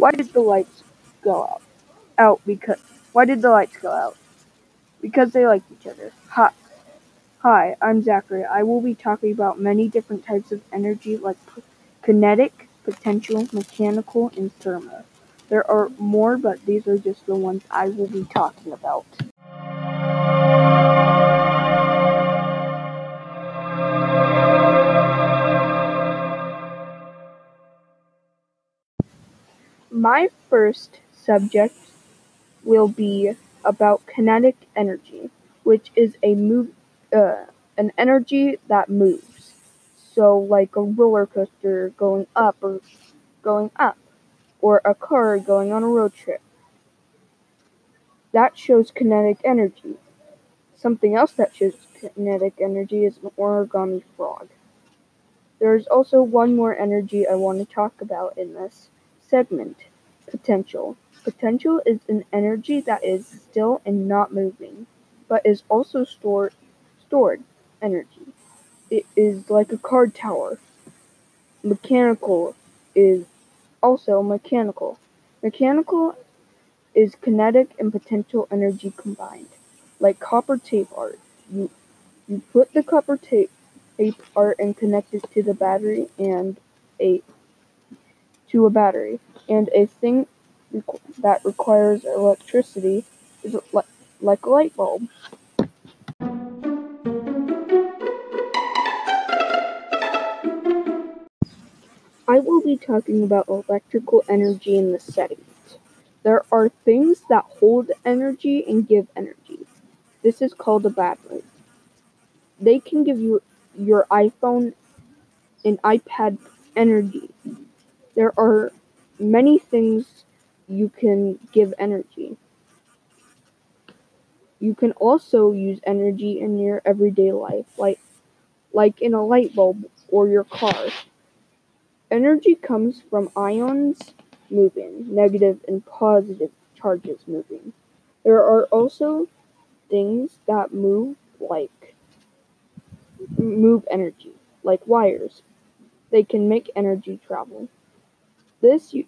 Why did the lights go out? Out because why did the lights go out? Because they like each other. Hi. Hi, I'm Zachary. I will be talking about many different types of energy like kinetic, potential, mechanical, and thermal. There are more, but these are just the ones I will be talking about. My first subject will be about kinetic energy, which is a move, uh, an energy that moves. So, like a roller coaster going up or going up, or a car going on a road trip. That shows kinetic energy. Something else that shows kinetic energy is an origami frog. There's also one more energy I want to talk about in this segment potential. Potential is an energy that is still and not moving, but is also stored stored energy. It is like a card tower. Mechanical is also mechanical. Mechanical is kinetic and potential energy combined. Like copper tape art. You you put the copper tape tape art and connect it to the battery and a to a battery and a thing that requires electricity is li- like a light bulb. I will be talking about electrical energy in this segment. There are things that hold energy and give energy. This is called a battery. They can give you your iPhone and iPad energy. There are many things you can give energy. You can also use energy in your everyday life, like like in a light bulb or your car. Energy comes from ions moving, negative and positive charges moving. There are also things that move like move energy, like wires. They can make energy travel. This you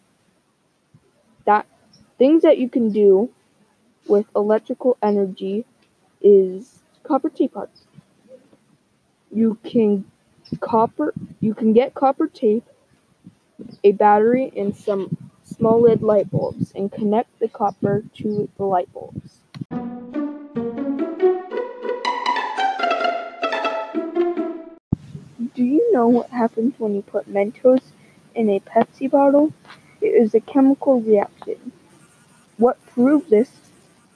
that things that you can do with electrical energy is copper tape parts. You can copper you can get copper tape, a battery, and some small lid light bulbs and connect the copper to the light bulbs. Do you know what happens when you put Mentos in a Pepsi bottle? It is a chemical reaction. What proved this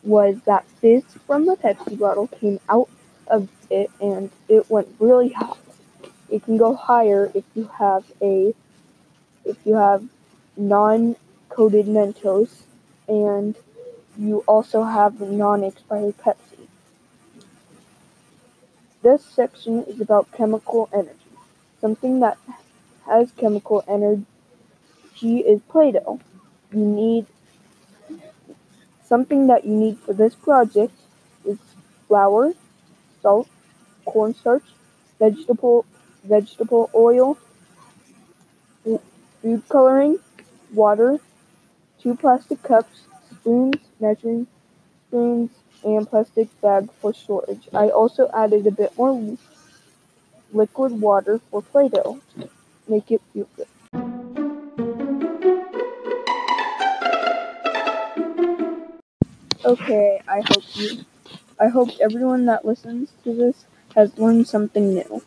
was that fizz from the Pepsi bottle came out of it and it went really hot. It can go higher if you have a if you have non-coated Mentos and you also have non-expired Pepsi. This section is about chemical energy. Something that has chemical energy is Play-Doh. You need something that you need for this project is flour, salt, cornstarch, vegetable vegetable oil, food coloring, water, two plastic cups, spoons, measuring spoons, and plastic bag for storage. I also added a bit more liquid water for Play-Doh make it feel good. Okay, I hope you I hope everyone that listens to this has learned something new.